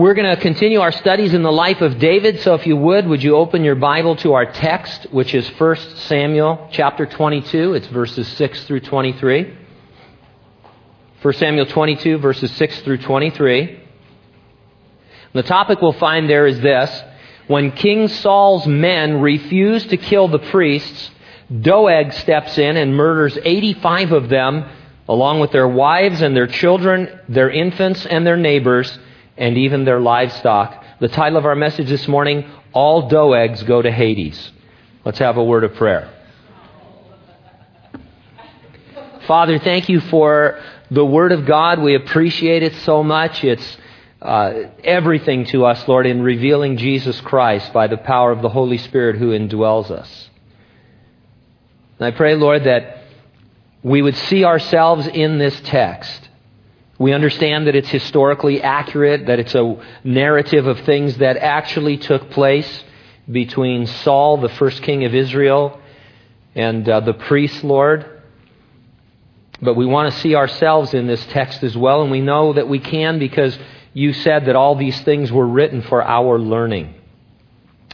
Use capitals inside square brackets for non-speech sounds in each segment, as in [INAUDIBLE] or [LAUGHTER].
We're going to continue our studies in the life of David, so if you would, would you open your Bible to our text, which is 1 Samuel chapter 22. It's verses 6 through 23. 1 Samuel 22, verses 6 through 23. The topic we'll find there is this. When King Saul's men refuse to kill the priests, Doeg steps in and murders 85 of them, along with their wives and their children, their infants and their neighbors and even their livestock. The title of our message this morning, All Doegs Go to Hades. Let's have a word of prayer. Father, thank you for the Word of God. We appreciate it so much. It's uh, everything to us, Lord, in revealing Jesus Christ by the power of the Holy Spirit who indwells us. And I pray, Lord, that we would see ourselves in this text we understand that it's historically accurate, that it's a narrative of things that actually took place between Saul, the first king of Israel, and uh, the priest Lord. But we want to see ourselves in this text as well, and we know that we can because you said that all these things were written for our learning.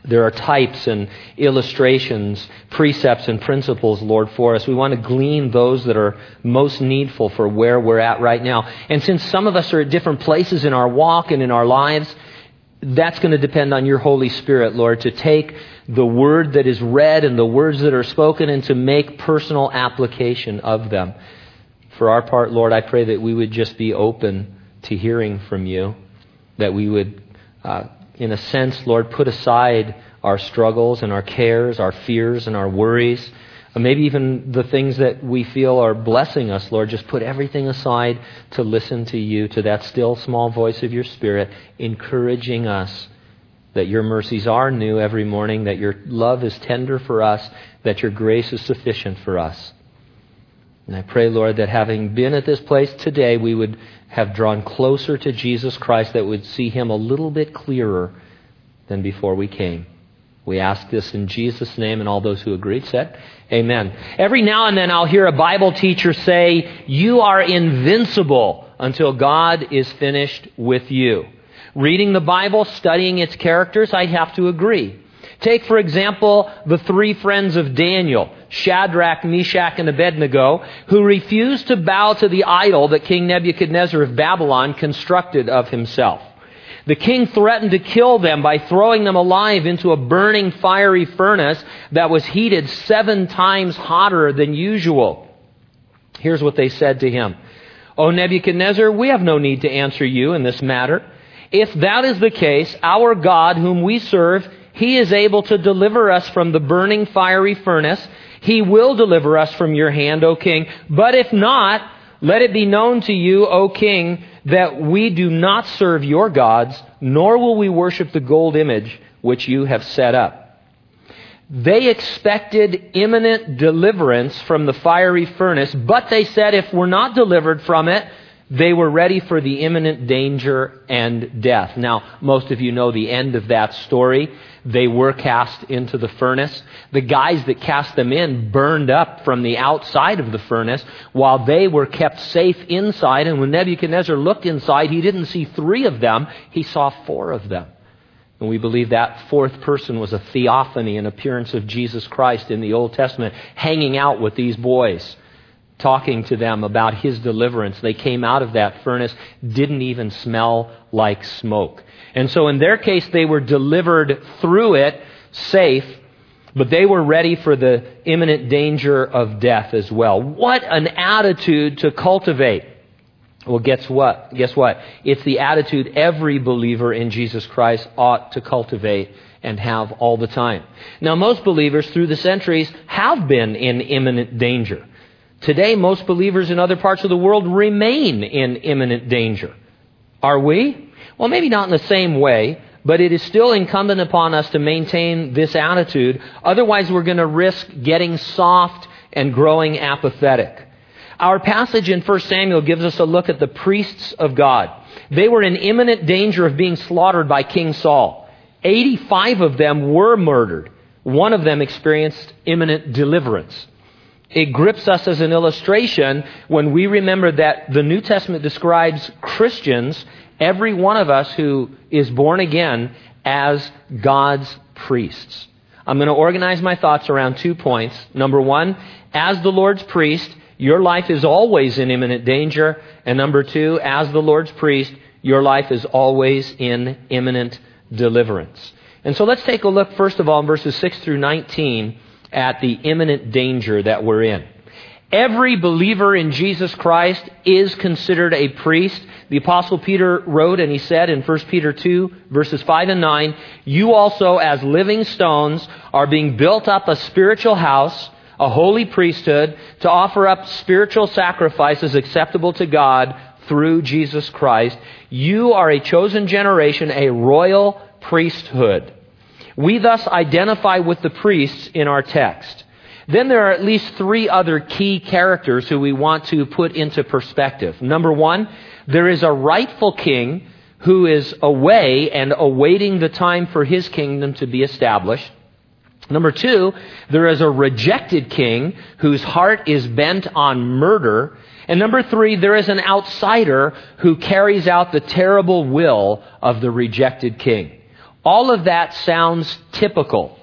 There are types and illustrations, precepts and principles, Lord, for us. We want to glean those that are most needful for where we're at right now. And since some of us are at different places in our walk and in our lives, that's going to depend on your Holy Spirit, Lord, to take the word that is read and the words that are spoken and to make personal application of them. For our part, Lord, I pray that we would just be open to hearing from you, that we would uh, in a sense, Lord, put aside our struggles and our cares, our fears and our worries, uh, maybe even the things that we feel are blessing us, Lord. Just put everything aside to listen to you, to that still small voice of your Spirit, encouraging us that your mercies are new every morning, that your love is tender for us, that your grace is sufficient for us. And I pray, Lord, that having been at this place today, we would have drawn closer to Jesus Christ, that would see him a little bit clearer than before we came. We ask this in Jesus' name, and all those who agreed said, Amen. Every now and then I'll hear a Bible teacher say, You are invincible until God is finished with you. Reading the Bible, studying its characters, I have to agree. Take, for example, the three friends of Daniel, Shadrach, Meshach, and Abednego, who refused to bow to the idol that King Nebuchadnezzar of Babylon constructed of himself. The king threatened to kill them by throwing them alive into a burning fiery furnace that was heated seven times hotter than usual. Here's what they said to him. O Nebuchadnezzar, we have no need to answer you in this matter. If that is the case, our God, whom we serve, he is able to deliver us from the burning fiery furnace. He will deliver us from your hand, O king. But if not, let it be known to you, O king, that we do not serve your gods, nor will we worship the gold image which you have set up. They expected imminent deliverance from the fiery furnace, but they said if we're not delivered from it, they were ready for the imminent danger and death. Now, most of you know the end of that story. They were cast into the furnace. The guys that cast them in burned up from the outside of the furnace while they were kept safe inside. And when Nebuchadnezzar looked inside, he didn't see three of them, he saw four of them. And we believe that fourth person was a theophany, an appearance of Jesus Christ in the Old Testament, hanging out with these boys talking to them about his deliverance. They came out of that furnace, didn't even smell like smoke. And so in their case, they were delivered through it safe, but they were ready for the imminent danger of death as well. What an attitude to cultivate. Well, guess what? Guess what? It's the attitude every believer in Jesus Christ ought to cultivate and have all the time. Now, most believers through the centuries have been in imminent danger. Today, most believers in other parts of the world remain in imminent danger. Are we? Well, maybe not in the same way, but it is still incumbent upon us to maintain this attitude. Otherwise, we're going to risk getting soft and growing apathetic. Our passage in 1 Samuel gives us a look at the priests of God. They were in imminent danger of being slaughtered by King Saul. 85 of them were murdered. One of them experienced imminent deliverance it grips us as an illustration when we remember that the New Testament describes Christians every one of us who is born again as God's priests. I'm going to organize my thoughts around two points. Number one, as the Lord's priest, your life is always in imminent danger. And number two, as the Lord's priest, your life is always in imminent deliverance. And so let's take a look, first of all, in verses 6 through 19 at the imminent danger that we're in. Every believer in Jesus Christ is considered a priest. The apostle Peter wrote and he said in 1 Peter 2 verses 5 and 9, you also as living stones are being built up a spiritual house, a holy priesthood to offer up spiritual sacrifices acceptable to God through Jesus Christ. You are a chosen generation, a royal priesthood. We thus identify with the priests in our text. Then there are at least three other key characters who we want to put into perspective. Number one, there is a rightful king who is away and awaiting the time for his kingdom to be established. Number two, there is a rejected king whose heart is bent on murder. And number three, there is an outsider who carries out the terrible will of the rejected king. All of that sounds typical.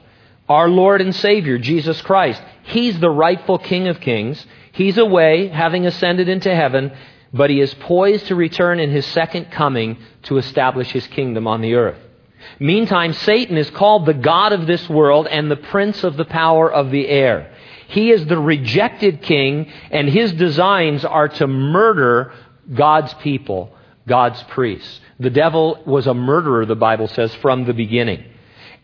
Our Lord and Savior, Jesus Christ, He's the rightful King of Kings. He's away, having ascended into heaven, but He is poised to return in His second coming to establish His kingdom on the earth. Meantime, Satan is called the God of this world and the prince of the power of the air. He is the rejected king, and his designs are to murder God's people, God's priests. The devil was a murderer, the Bible says, from the beginning.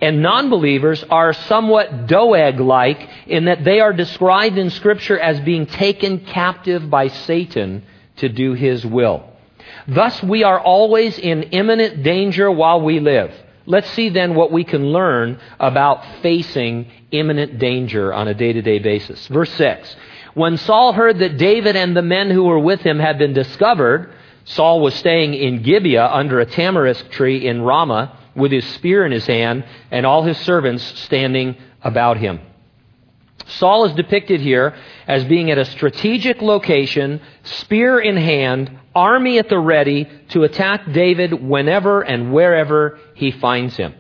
And non believers are somewhat Doeg like in that they are described in Scripture as being taken captive by Satan to do his will. Thus, we are always in imminent danger while we live. Let's see then what we can learn about facing imminent danger on a day to day basis. Verse 6 When Saul heard that David and the men who were with him had been discovered, Saul was staying in Gibeah under a tamarisk tree in Ramah with his spear in his hand and all his servants standing about him. Saul is depicted here as being at a strategic location, spear in hand, army at the ready to attack David whenever and wherever he finds him.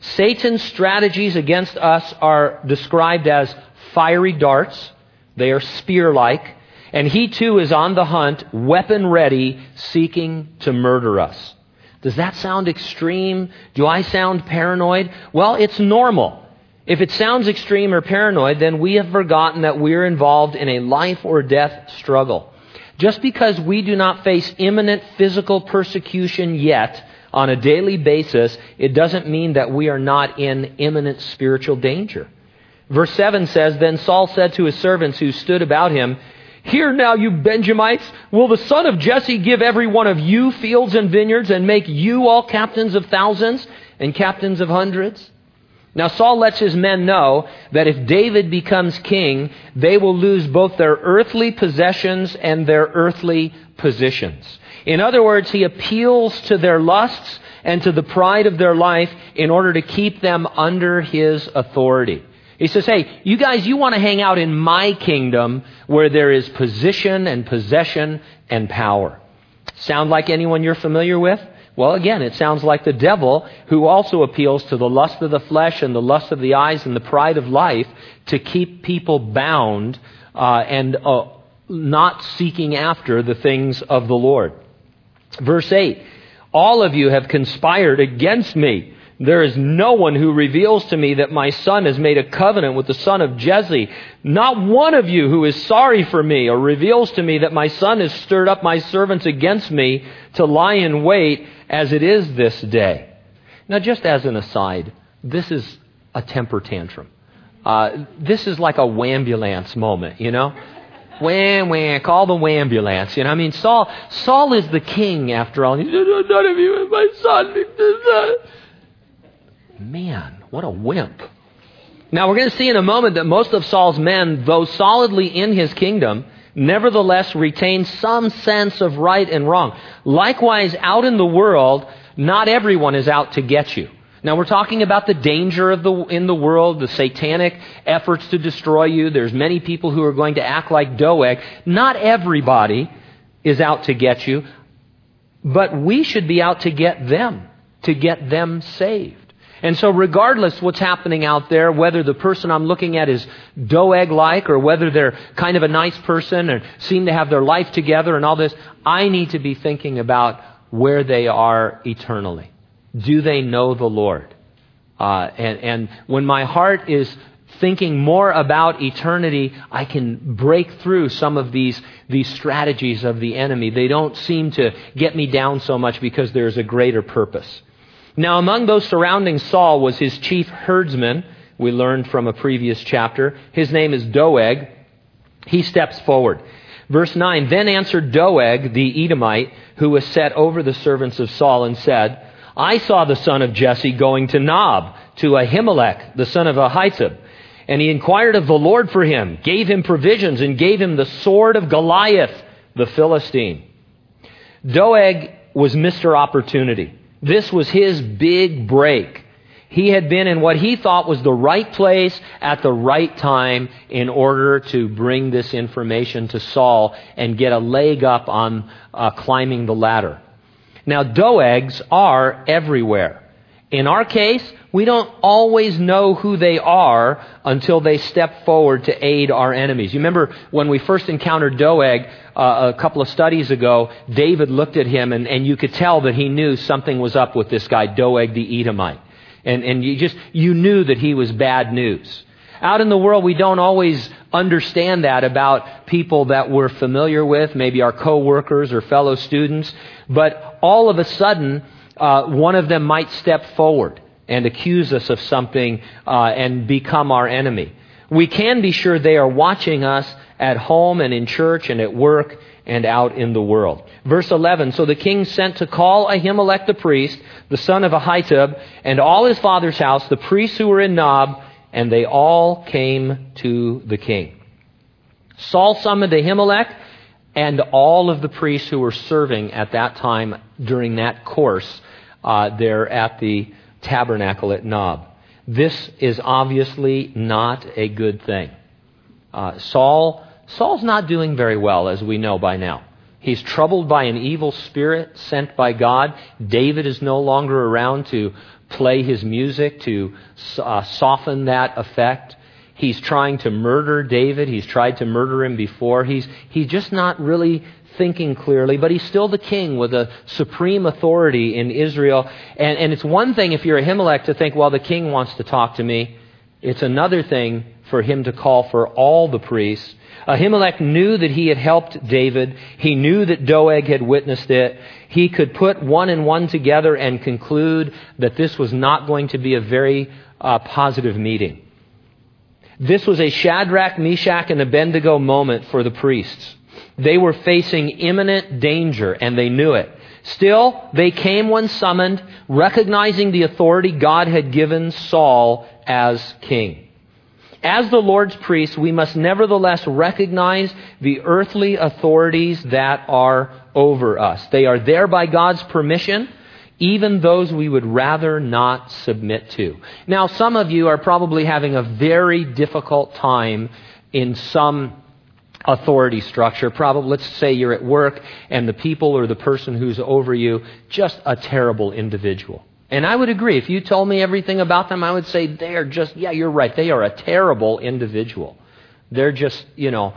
Satan's strategies against us are described as fiery darts. They are spear like. And he too is on the hunt, weapon ready, seeking to murder us. Does that sound extreme? Do I sound paranoid? Well, it's normal. If it sounds extreme or paranoid, then we have forgotten that we're involved in a life or death struggle. Just because we do not face imminent physical persecution yet on a daily basis, it doesn't mean that we are not in imminent spiritual danger. Verse 7 says, Then Saul said to his servants who stood about him, Hear now, you Benjamites, will the son of Jesse give every one of you fields and vineyards and make you all captains of thousands and captains of hundreds? Now, Saul lets his men know that if David becomes king, they will lose both their earthly possessions and their earthly positions. In other words, he appeals to their lusts and to the pride of their life in order to keep them under his authority. He says, Hey, you guys, you want to hang out in my kingdom where there is position and possession and power. Sound like anyone you're familiar with? Well, again, it sounds like the devil who also appeals to the lust of the flesh and the lust of the eyes and the pride of life to keep people bound uh, and uh, not seeking after the things of the Lord. Verse 8 All of you have conspired against me. There is no one who reveals to me that my son has made a covenant with the son of Jesse. Not one of you who is sorry for me or reveals to me that my son has stirred up my servants against me to lie in wait as it is this day. Now, just as an aside, this is a temper tantrum. Uh, this is like a wambulance moment, you know? Wham, wham, call the wambulance. You know, I mean, Saul, Saul is the king after all. He none of you is my son. Man, what a wimp. Now, we're going to see in a moment that most of Saul's men, though solidly in his kingdom, nevertheless retain some sense of right and wrong. Likewise, out in the world, not everyone is out to get you. Now we're talking about the danger of the, in the world, the satanic efforts to destroy you. There's many people who are going to act like Doeg. Not everybody is out to get you. but we should be out to get them, to get them saved. And so, regardless what's happening out there, whether the person I'm looking at is Doeg like or whether they're kind of a nice person and seem to have their life together and all this, I need to be thinking about where they are eternally. Do they know the Lord? Uh, and, and when my heart is thinking more about eternity, I can break through some of these, these strategies of the enemy. They don't seem to get me down so much because there's a greater purpose. Now, among those surrounding Saul was his chief herdsman, we learned from a previous chapter. His name is Doeg. He steps forward. Verse 9 Then answered Doeg, the Edomite, who was set over the servants of Saul, and said, I saw the son of Jesse going to Nob, to Ahimelech, the son of Ahitub. And he inquired of the Lord for him, gave him provisions, and gave him the sword of Goliath, the Philistine. Doeg was Mr. Opportunity. This was his big break. He had been in what he thought was the right place at the right time in order to bring this information to Saul and get a leg up on uh, climbing the ladder. Now, Doegs are everywhere. In our case, we don't always know who they are until they step forward to aid our enemies. You remember when we first encountered Doeg uh, a couple of studies ago, David looked at him and, and you could tell that he knew something was up with this guy, Doeg the Edomite. And, and you just, you knew that he was bad news. Out in the world, we don't always understand that about people that we're familiar with, maybe our coworkers or fellow students. But all of a sudden, uh, one of them might step forward and accuse us of something uh, and become our enemy. We can be sure they are watching us at home and in church and at work and out in the world. Verse 11 So the king sent to call Ahimelech the priest, the son of Ahitub, and all his father's house, the priests who were in Nob, and they all came to the king. Saul summoned Ahimelech and all of the priests who were serving at that time during that course uh, there at the tabernacle at Nob. This is obviously not a good thing. Uh, Saul, Saul's not doing very well, as we know by now. He's troubled by an evil spirit sent by God. David is no longer around to play his music, to uh, soften that effect. He's trying to murder David. He's tried to murder him before. He's, he's just not really thinking clearly, but he's still the king with a supreme authority in Israel. And, and it's one thing if you're Ahimelech to think, well, the king wants to talk to me. It's another thing for him to call for all the priests. Ahimelech knew that he had helped David. He knew that Doeg had witnessed it. He could put one and one together and conclude that this was not going to be a very uh, positive meeting. This was a Shadrach, Meshach, and Abednego moment for the priests. They were facing imminent danger, and they knew it. Still, they came when summoned, recognizing the authority God had given Saul as king. As the Lord's priests, we must nevertheless recognize the earthly authorities that are over us. They are there by God's permission, even those we would rather not submit to. Now, some of you are probably having a very difficult time in some authority structure. Probably, let's say you're at work and the people or the person who's over you, just a terrible individual. And I would agree. If you told me everything about them, I would say they are just, yeah, you're right. They are a terrible individual. They're just, you know,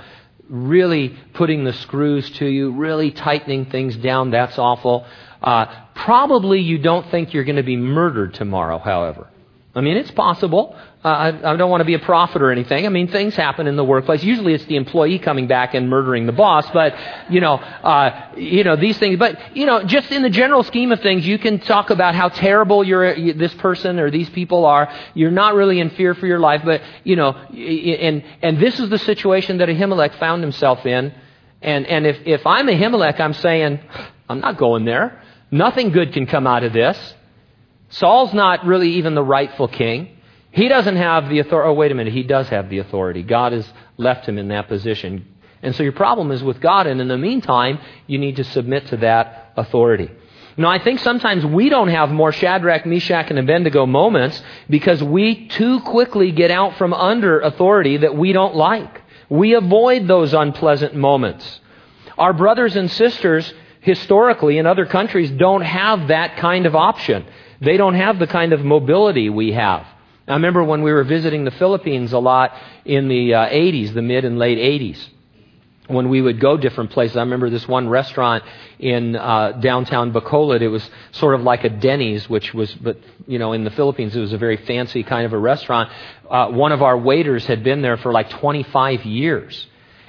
really putting the screws to you, really tightening things down. That's awful. Uh, probably you don't think you're going to be murdered tomorrow, however. I mean, it's possible. Uh, I, I, don't want to be a prophet or anything. I mean, things happen in the workplace. Usually, it's the employee coming back and murdering the boss. But you know, uh, you know these things. But you know, just in the general scheme of things, you can talk about how terrible you're, this person or these people are. You're not really in fear for your life. But you know, and and this is the situation that Ahimelech found himself in. And and if if I'm Ahimelech, I'm saying, I'm not going there. Nothing good can come out of this. Saul's not really even the rightful king. He doesn't have the authority. Oh, wait a minute. He does have the authority. God has left him in that position. And so your problem is with God, and in the meantime, you need to submit to that authority. Now, I think sometimes we don't have more Shadrach, Meshach, and Abednego moments because we too quickly get out from under authority that we don't like. We avoid those unpleasant moments. Our brothers and sisters historically in other countries don't have that kind of option. They don't have the kind of mobility we have. I remember when we were visiting the Philippines a lot in the uh, 80s, the mid and late 80s when we would go different places. I remember this one restaurant in uh, downtown Bacolod. It was sort of like a Denny's, which was, but you know, in the Philippines, it was a very fancy kind of a restaurant. Uh, one of our waiters had been there for like 25 years.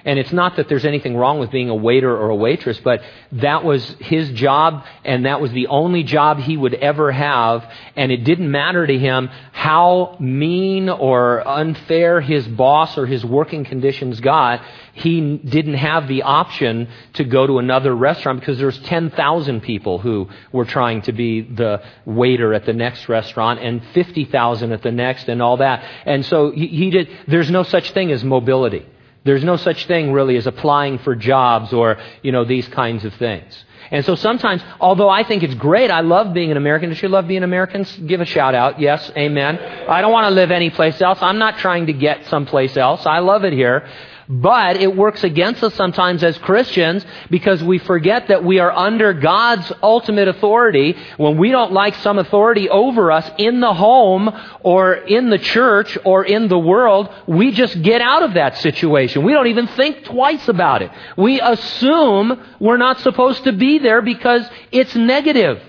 And it's not that there's anything wrong with being a waiter or a waitress, but that was his job, and that was the only job he would ever have. And it didn't matter to him how mean or unfair his boss or his working conditions got. He didn't have the option to go to another restaurant because there's 10,000 people who were trying to be the waiter at the next restaurant and 50,000 at the next and all that. And so he, he did, there's no such thing as mobility. There's no such thing really as applying for jobs or, you know, these kinds of things. And so sometimes, although I think it's great, I love being an American. Does you love being Americans? Give a shout out. Yes, amen. I don't want to live anyplace else. I'm not trying to get someplace else. I love it here. But it works against us sometimes as Christians because we forget that we are under God's ultimate authority. When we don't like some authority over us in the home or in the church or in the world, we just get out of that situation. We don't even think twice about it. We assume we're not supposed to be there because it's negative.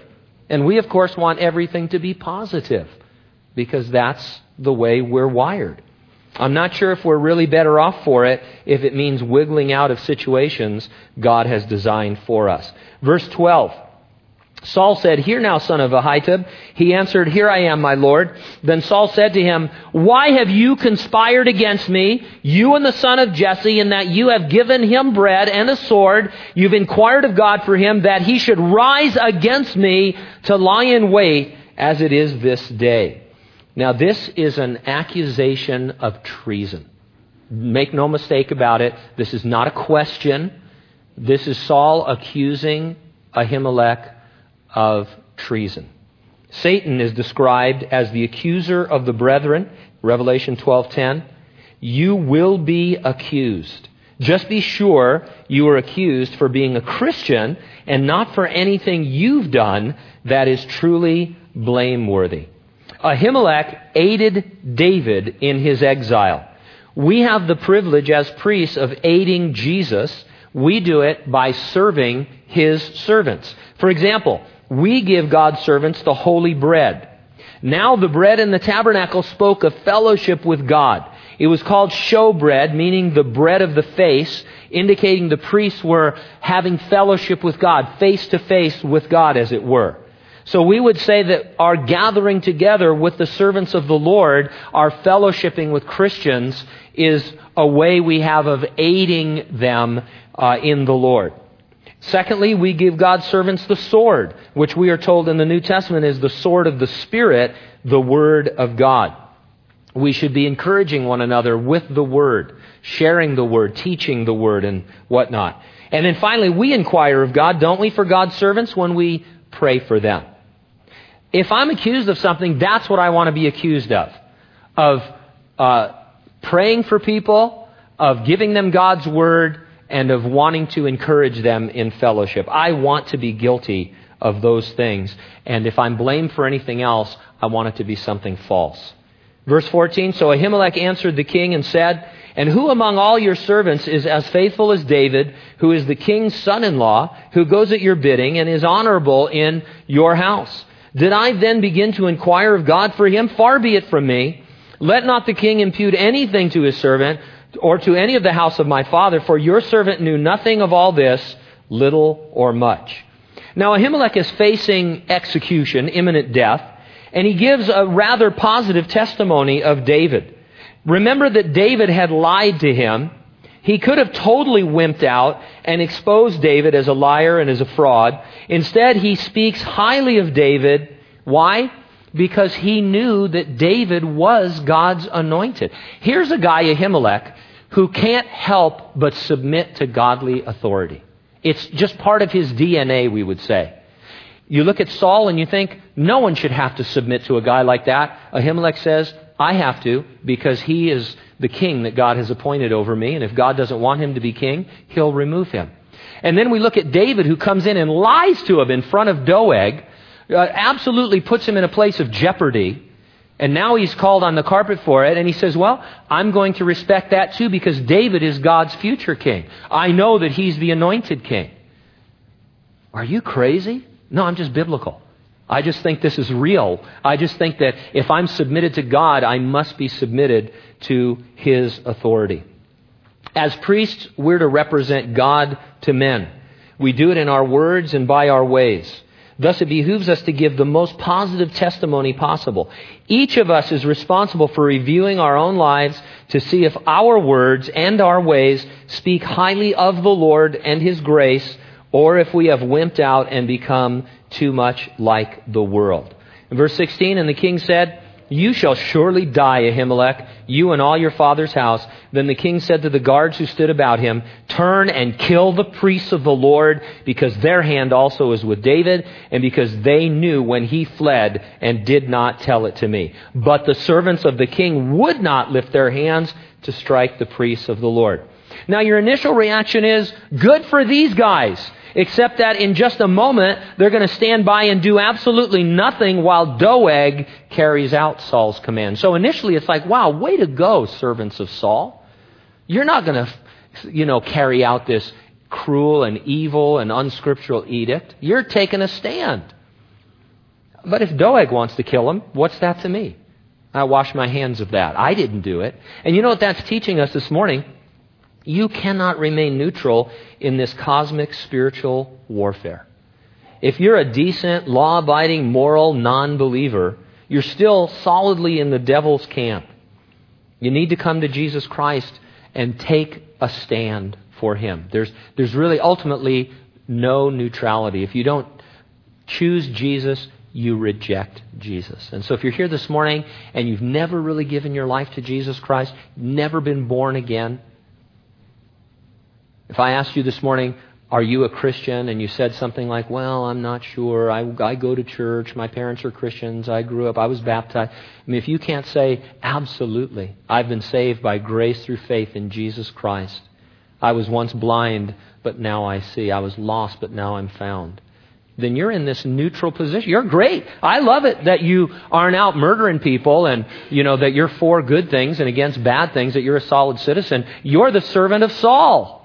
And we, of course, want everything to be positive because that's the way we're wired. I'm not sure if we're really better off for it if it means wiggling out of situations God has designed for us. Verse 12. Saul said, Hear now, son of Ahitub. He answered, Here I am, my Lord. Then Saul said to him, Why have you conspired against me, you and the son of Jesse, in that you have given him bread and a sword? You've inquired of God for him that he should rise against me to lie in wait as it is this day. Now, this is an accusation of treason. Make no mistake about it. This is not a question. This is Saul accusing Ahimelech of treason. Satan is described as the accuser of the brethren, Revelation 12:10. You will be accused. Just be sure you are accused for being a Christian and not for anything you've done that is truly blameworthy. Ahimelech aided David in his exile. We have the privilege as priests of aiding Jesus. We do it by serving his servants. For example, we give God's servants the holy bread. Now the bread in the tabernacle spoke of fellowship with God. It was called showbread, meaning the bread of the face, indicating the priests were having fellowship with God, face to face with God, as it were. So we would say that our gathering together with the servants of the Lord, our fellowshipping with Christians, is a way we have of aiding them uh, in the Lord. Secondly, we give God's servants the sword, which we are told in the New Testament is the sword of the Spirit, the Word of God. We should be encouraging one another with the Word, sharing the Word, teaching the Word, and whatnot. And then finally, we inquire of God, don't we, for God's servants when we pray for them. If I'm accused of something, that's what I want to be accused of. Of uh, praying for people, of giving them God's word, and of wanting to encourage them in fellowship. I want to be guilty of those things. And if I'm blamed for anything else, I want it to be something false. Verse 14 So Ahimelech answered the king and said, And who among all your servants is as faithful as David, who is the king's son in law, who goes at your bidding and is honorable in your house? Did I then begin to inquire of God for him? Far be it from me. Let not the king impute anything to his servant or to any of the house of my father, for your servant knew nothing of all this, little or much. Now, Ahimelech is facing execution, imminent death, and he gives a rather positive testimony of David. Remember that David had lied to him. He could have totally wimped out and exposed David as a liar and as a fraud. Instead, he speaks highly of David. Why? Because he knew that David was God's anointed. Here's a guy, Ahimelech, who can't help but submit to godly authority. It's just part of his DNA, we would say. You look at Saul and you think, no one should have to submit to a guy like that. Ahimelech says, I have to because he is the king that God has appointed over me, and if God doesn't want him to be king, he'll remove him. And then we look at David who comes in and lies to him in front of Doeg, uh, absolutely puts him in a place of jeopardy. And now he's called on the carpet for it, and he says, Well, I'm going to respect that too because David is God's future king. I know that he's the anointed king. Are you crazy? No, I'm just biblical. I just think this is real. I just think that if I'm submitted to God, I must be submitted to His authority. As priests, we're to represent God to men. We do it in our words and by our ways. Thus, it behooves us to give the most positive testimony possible. Each of us is responsible for reviewing our own lives to see if our words and our ways speak highly of the Lord and His grace, or if we have wimped out and become too much like the world. In verse 16, and the king said, You shall surely die, Ahimelech, you and all your father's house. Then the king said to the guards who stood about him, Turn and kill the priests of the Lord, because their hand also is with David, and because they knew when he fled and did not tell it to me. But the servants of the king would not lift their hands to strike the priests of the Lord. Now, your initial reaction is, Good for these guys. Except that in just a moment, they're going to stand by and do absolutely nothing while Doeg carries out Saul's command. So initially it's like, wow, way to go, servants of Saul. You're not going to, you know, carry out this cruel and evil and unscriptural edict. You're taking a stand. But if Doeg wants to kill him, what's that to me? I wash my hands of that. I didn't do it. And you know what that's teaching us this morning? You cannot remain neutral in this cosmic spiritual warfare. If you're a decent, law abiding, moral non believer, you're still solidly in the devil's camp. You need to come to Jesus Christ and take a stand for him. There's, there's really ultimately no neutrality. If you don't choose Jesus, you reject Jesus. And so if you're here this morning and you've never really given your life to Jesus Christ, never been born again, if I asked you this morning, are you a Christian? And you said something like, well, I'm not sure. I, I go to church. My parents are Christians. I grew up. I was baptized. I mean, if you can't say, absolutely, I've been saved by grace through faith in Jesus Christ. I was once blind, but now I see. I was lost, but now I'm found. Then you're in this neutral position. You're great. I love it that you aren't out murdering people and, you know, that you're for good things and against bad things, that you're a solid citizen. You're the servant of Saul.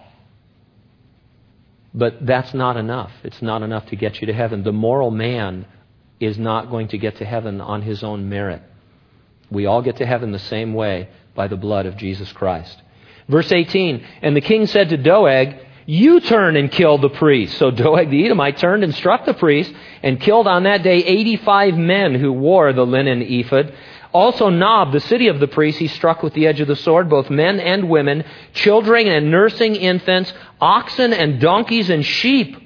But that's not enough. It's not enough to get you to heaven. The moral man is not going to get to heaven on his own merit. We all get to heaven the same way by the blood of Jesus Christ. Verse 18 And the king said to Doeg, You turn and kill the priest. So Doeg the Edomite turned and struck the priest and killed on that day 85 men who wore the linen ephod. Also, Nob, the city of the priests, he struck with the edge of the sword, both men and women, children and nursing infants, oxen and donkeys and sheep,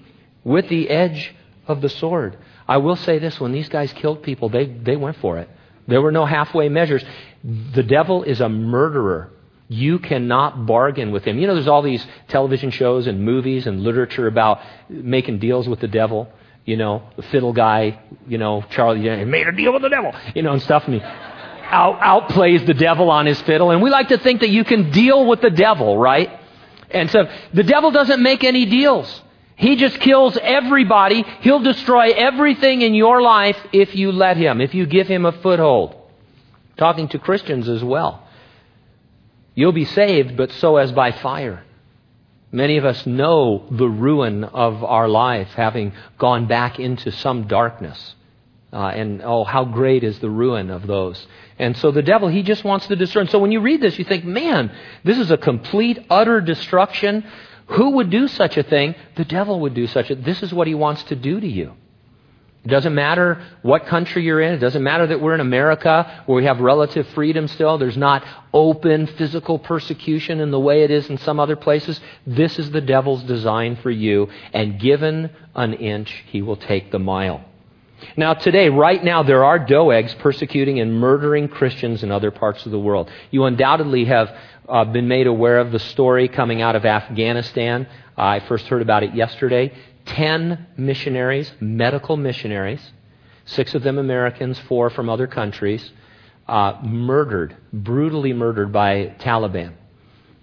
with the edge of the sword. I will say this when these guys killed people, they, they went for it. There were no halfway measures. The devil is a murderer. You cannot bargain with him. You know, there's all these television shows and movies and literature about making deals with the devil. You know, the fiddle guy, you know, Charlie, made a deal with the devil, you know, and stuff. Mean, out, outplays the devil on his fiddle. And we like to think that you can deal with the devil, right? And so the devil doesn't make any deals. He just kills everybody. He'll destroy everything in your life if you let him, if you give him a foothold. Talking to Christians as well. You'll be saved, but so as by fire. Many of us know the ruin of our life, having gone back into some darkness. Uh, and oh, how great is the ruin of those. And so the devil, he just wants to discern. So when you read this, you think, man, this is a complete, utter destruction. Who would do such a thing? The devil would do such a This is what he wants to do to you. It doesn't matter what country you're in. It doesn't matter that we're in America where we have relative freedom still. There's not open physical persecution in the way it is in some other places. This is the devil's design for you. And given an inch, he will take the mile. Now, today, right now, there are Doegs persecuting and murdering Christians in other parts of the world. You undoubtedly have uh, been made aware of the story coming out of Afghanistan. Uh, I first heard about it yesterday. Ten missionaries, medical missionaries, six of them Americans, four from other countries, uh, murdered, brutally murdered by Taliban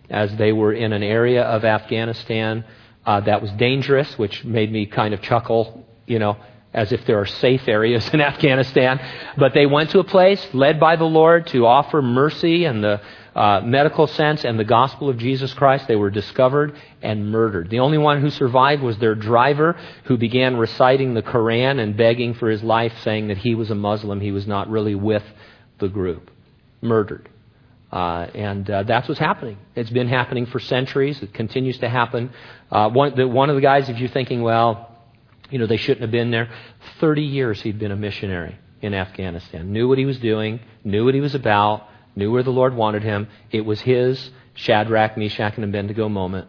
as they were in an area of Afghanistan uh, that was dangerous, which made me kind of chuckle, you know, as if there are safe areas [LAUGHS] in Afghanistan. But they went to a place led by the Lord to offer mercy and the uh, medical sense and the gospel of Jesus Christ. They were discovered and murdered. The only one who survived was their driver, who began reciting the Koran and begging for his life, saying that he was a Muslim. He was not really with the group. Murdered. Uh, and uh, that's what's happening. It's been happening for centuries. It continues to happen. Uh, one, the, one of the guys, if you're thinking, well, you know, they shouldn't have been there, 30 years he'd been a missionary in Afghanistan. Knew what he was doing, knew what he was about, knew where the Lord wanted him. It was his Shadrach, Meshach, and Abednego moment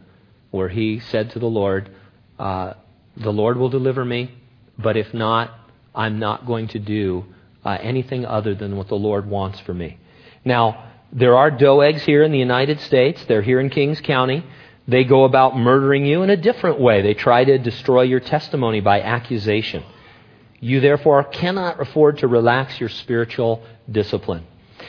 where he said to the Lord, uh, The Lord will deliver me, but if not, I'm not going to do uh, anything other than what the Lord wants for me. Now, there are Doegs here in the United States. They're here in Kings County. They go about murdering you in a different way. They try to destroy your testimony by accusation. You therefore cannot afford to relax your spiritual discipline.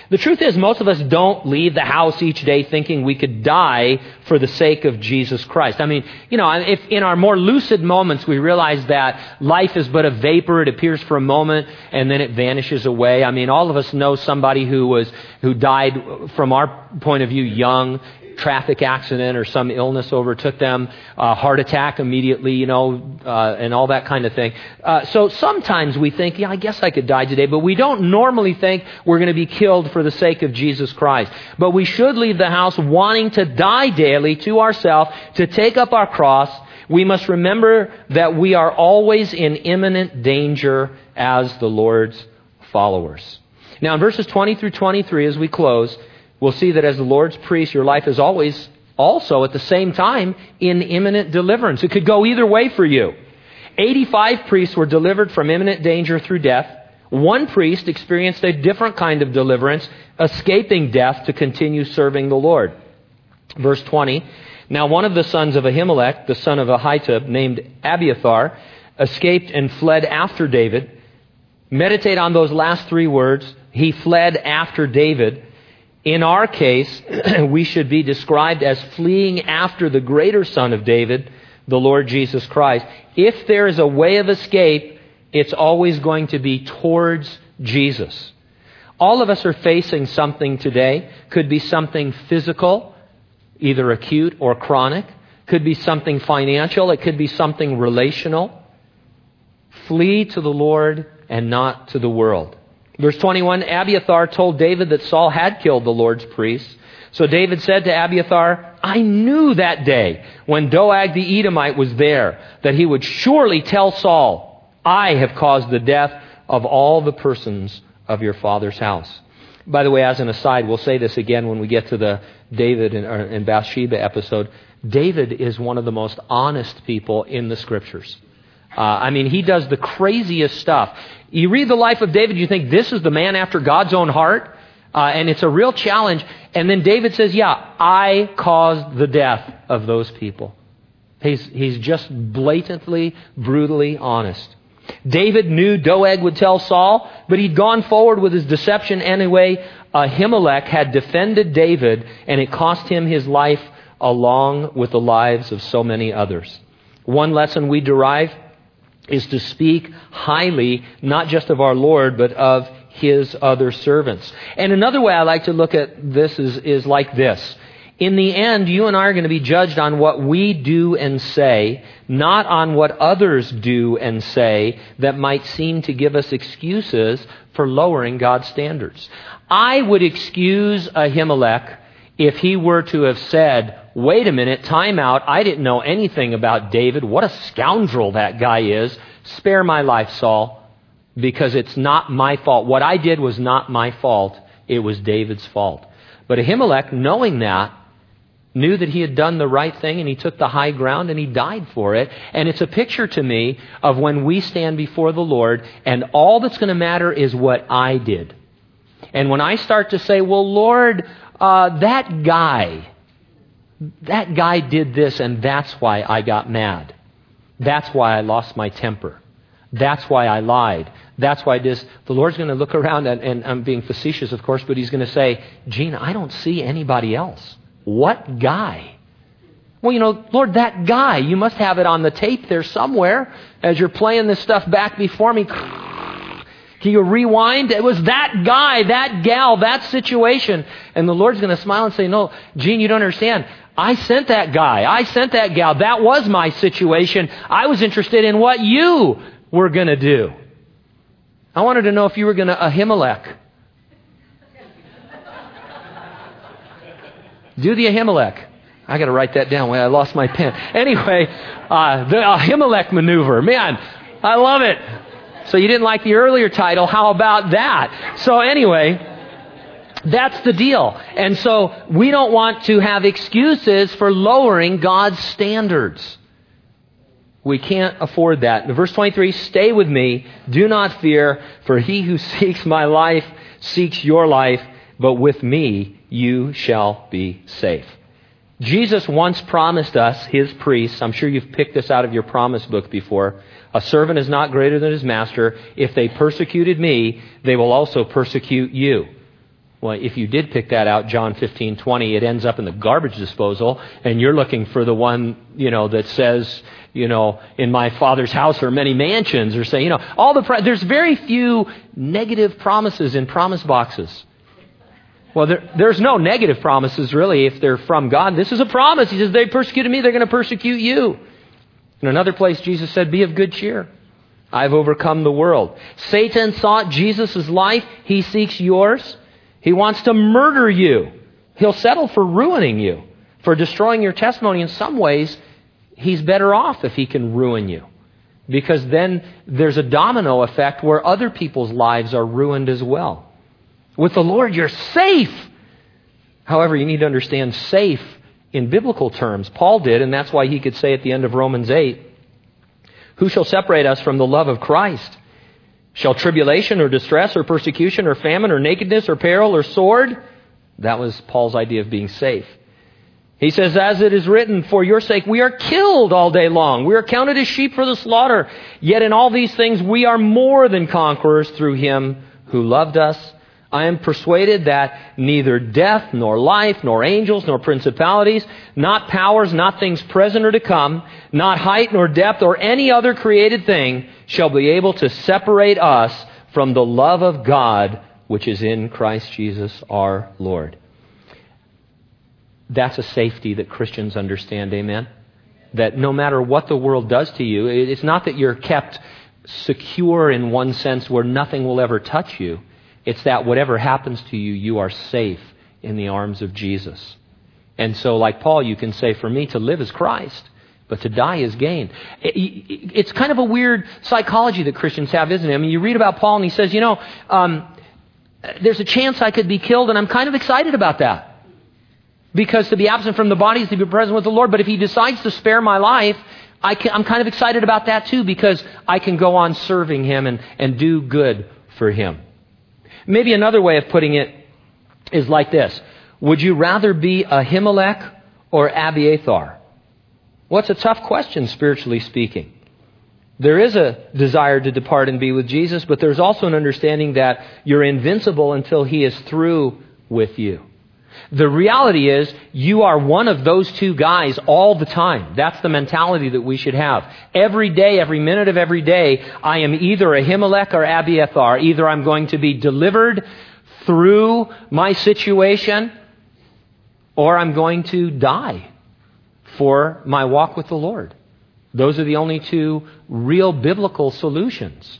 The truth is, most of us don't leave the house each day thinking we could die for the sake of Jesus Christ. I mean, you know, if in our more lucid moments we realize that life is but a vapor, it appears for a moment and then it vanishes away. I mean, all of us know somebody who was, who died from our point of view young traffic accident or some illness overtook them, uh, heart attack immediately, you know, uh, and all that kind of thing. Uh, so sometimes we think, yeah, I guess I could die today, but we don't normally think we're going to be killed for the sake of Jesus Christ. But we should leave the house wanting to die daily to ourselves, to take up our cross. We must remember that we are always in imminent danger as the Lord's followers. Now, in verses 20 through 23, as we close, we'll see that as the Lord's priest, your life is always also at the same time in imminent deliverance. It could go either way for you. 85 priests were delivered from imminent danger through death. One priest experienced a different kind of deliverance, escaping death to continue serving the Lord. Verse 20. Now one of the sons of Ahimelech, the son of Ahitub, named Abiathar, escaped and fled after David. Meditate on those last three words. He fled after David. In our case, [CLEARS THROAT] we should be described as fleeing after the greater Son of David, the Lord Jesus Christ. If there is a way of escape, it's always going to be towards Jesus. All of us are facing something today. Could be something physical, either acute or chronic. Could be something financial. It could be something relational. Flee to the Lord and not to the world. Verse 21 Abiathar told David that Saul had killed the Lord's priests. So David said to Abiathar, I knew that day when Doeg the Edomite was there that he would surely tell Saul, I have caused the death of all the persons of your father's house. By the way, as an aside, we'll say this again when we get to the David and, uh, and Bathsheba episode. David is one of the most honest people in the scriptures. Uh, I mean, he does the craziest stuff. You read the life of David, you think this is the man after God's own heart, uh, and it's a real challenge. And then David says, Yeah, I caused the death of those people. He's, he's just blatantly, brutally honest. David knew Doeg would tell Saul, but he'd gone forward with his deception anyway. Ahimelech had defended David, and it cost him his life along with the lives of so many others. One lesson we derive is to speak highly, not just of our Lord, but of his other servants. And another way I like to look at this is, is like this. In the end, you and I are going to be judged on what we do and say, not on what others do and say that might seem to give us excuses for lowering God's standards. I would excuse Ahimelech if he were to have said, wait a minute, time out, I didn't know anything about David. What a scoundrel that guy is. Spare my life, Saul, because it's not my fault. What I did was not my fault. It was David's fault. But Ahimelech, knowing that, knew that he had done the right thing and he took the high ground and he died for it. And it's a picture to me of when we stand before the Lord and all that's going to matter is what I did. And when I start to say, well, Lord, uh, that guy, that guy did this, and that's why I got mad. That's why I lost my temper. That's why I lied. That's why this. The Lord's going to look around, and, and I'm being facetious, of course, but He's going to say, Gene, I don't see anybody else. What guy? Well, you know, Lord, that guy, you must have it on the tape there somewhere as you're playing this stuff back before me. Can you rewind? It was that guy, that gal, that situation. And the Lord's going to smile and say, No, Gene, you don't understand. I sent that guy. I sent that gal. That was my situation. I was interested in what you were going to do. I wanted to know if you were going to Ahimelech. Do the Ahimelech. I got to write that down. I lost my pen. Anyway, uh, the Ahimelech maneuver. Man, I love it. So you didn't like the earlier title. How about that? So anyway, that's the deal. And so we don't want to have excuses for lowering God's standards. We can't afford that. Verse 23, stay with me. Do not fear, for he who [LAUGHS] seeks my life seeks your life, but with me you shall be safe. Jesus once promised us, his priests, I'm sure you've picked this out of your promise book before, a servant is not greater than his master. If they persecuted me, they will also persecute you. Well, if you did pick that out, John 15, 20, it ends up in the garbage disposal, and you're looking for the one, you know, that says, you know, in my father's house are many mansions, or say, you know, all the, there's very few negative promises in promise boxes. Well, there, there's no negative promises really if they're from God. This is a promise. He says, they persecuted me, they're going to persecute you. In another place, Jesus said, Be of good cheer. I've overcome the world. Satan sought Jesus' life. He seeks yours. He wants to murder you. He'll settle for ruining you, for destroying your testimony. In some ways, he's better off if he can ruin you. Because then there's a domino effect where other people's lives are ruined as well. With the Lord, you're safe. However, you need to understand safe in biblical terms. Paul did, and that's why he could say at the end of Romans 8, Who shall separate us from the love of Christ? Shall tribulation or distress or persecution or famine or nakedness or peril or sword? That was Paul's idea of being safe. He says, As it is written, for your sake we are killed all day long. We are counted as sheep for the slaughter. Yet in all these things we are more than conquerors through him who loved us. I am persuaded that neither death, nor life, nor angels, nor principalities, not powers, not things present or to come, not height, nor depth, or any other created thing shall be able to separate us from the love of God which is in Christ Jesus our Lord. That's a safety that Christians understand, amen? That no matter what the world does to you, it's not that you're kept secure in one sense where nothing will ever touch you. It's that whatever happens to you, you are safe in the arms of Jesus. And so, like Paul, you can say, For me to live is Christ, but to die is gain. It's kind of a weird psychology that Christians have, isn't it? I mean, you read about Paul and he says, You know, um, there's a chance I could be killed, and I'm kind of excited about that. Because to be absent from the body is to be present with the Lord. But if he decides to spare my life, I am kind of excited about that too, because I can go on serving him and, and do good for him. Maybe another way of putting it is like this Would you rather be Ahimelech or Abiathar? What's well, a tough question, spiritually speaking. There is a desire to depart and be with Jesus, but there's also an understanding that you're invincible until He is through with you. The reality is, you are one of those two guys all the time. That's the mentality that we should have. Every day, every minute of every day, I am either Ahimelech or Abiathar. Either I'm going to be delivered through my situation, or I'm going to die for my walk with the Lord. Those are the only two real biblical solutions.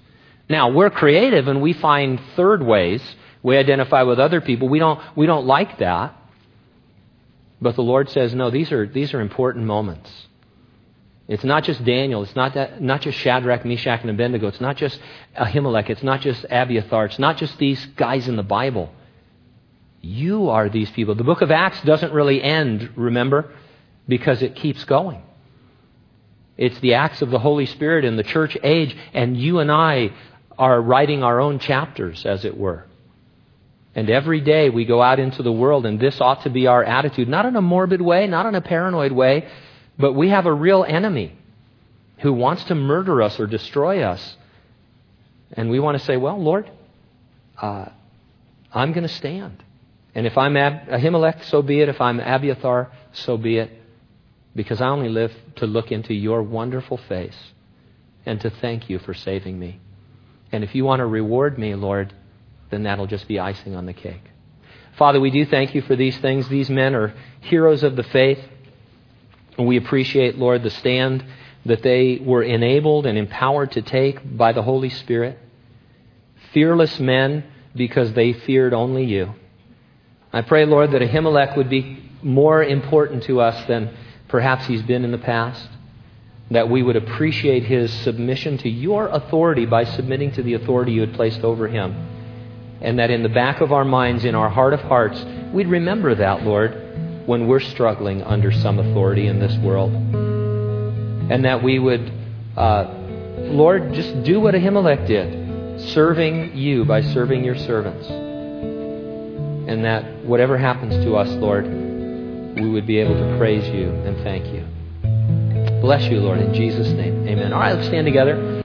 Now, we're creative and we find third ways we identify with other people. We don't, we don't like that. But the Lord says, no, these are, these are important moments. It's not just Daniel. It's not, that, not just Shadrach, Meshach, and Abednego. It's not just Ahimelech. It's not just Abiathar. It's not just these guys in the Bible. You are these people. The book of Acts doesn't really end, remember, because it keeps going. It's the acts of the Holy Spirit in the church age, and you and I are writing our own chapters, as it were. And every day we go out into the world, and this ought to be our attitude, not in a morbid way, not in a paranoid way, but we have a real enemy who wants to murder us or destroy us. And we want to say, well, Lord, uh, I'm going to stand. And if I'm Ab- Ahimelech, so be it. If I'm Abiathar, so be it. because I only live to look into your wonderful face and to thank you for saving me. And if you want to reward me, Lord, then that'll just be icing on the cake. Father, we do thank you for these things. These men are heroes of the faith. And we appreciate, Lord, the stand that they were enabled and empowered to take by the Holy Spirit. Fearless men because they feared only you. I pray, Lord, that Ahimelech would be more important to us than perhaps he's been in the past. That we would appreciate his submission to your authority by submitting to the authority you had placed over him. And that in the back of our minds, in our heart of hearts, we'd remember that, Lord, when we're struggling under some authority in this world. And that we would, uh, Lord, just do what Ahimelech did, serving you by serving your servants. And that whatever happens to us, Lord, we would be able to praise you and thank you. Bless you, Lord, in Jesus' name. Amen. All right, let's stand together.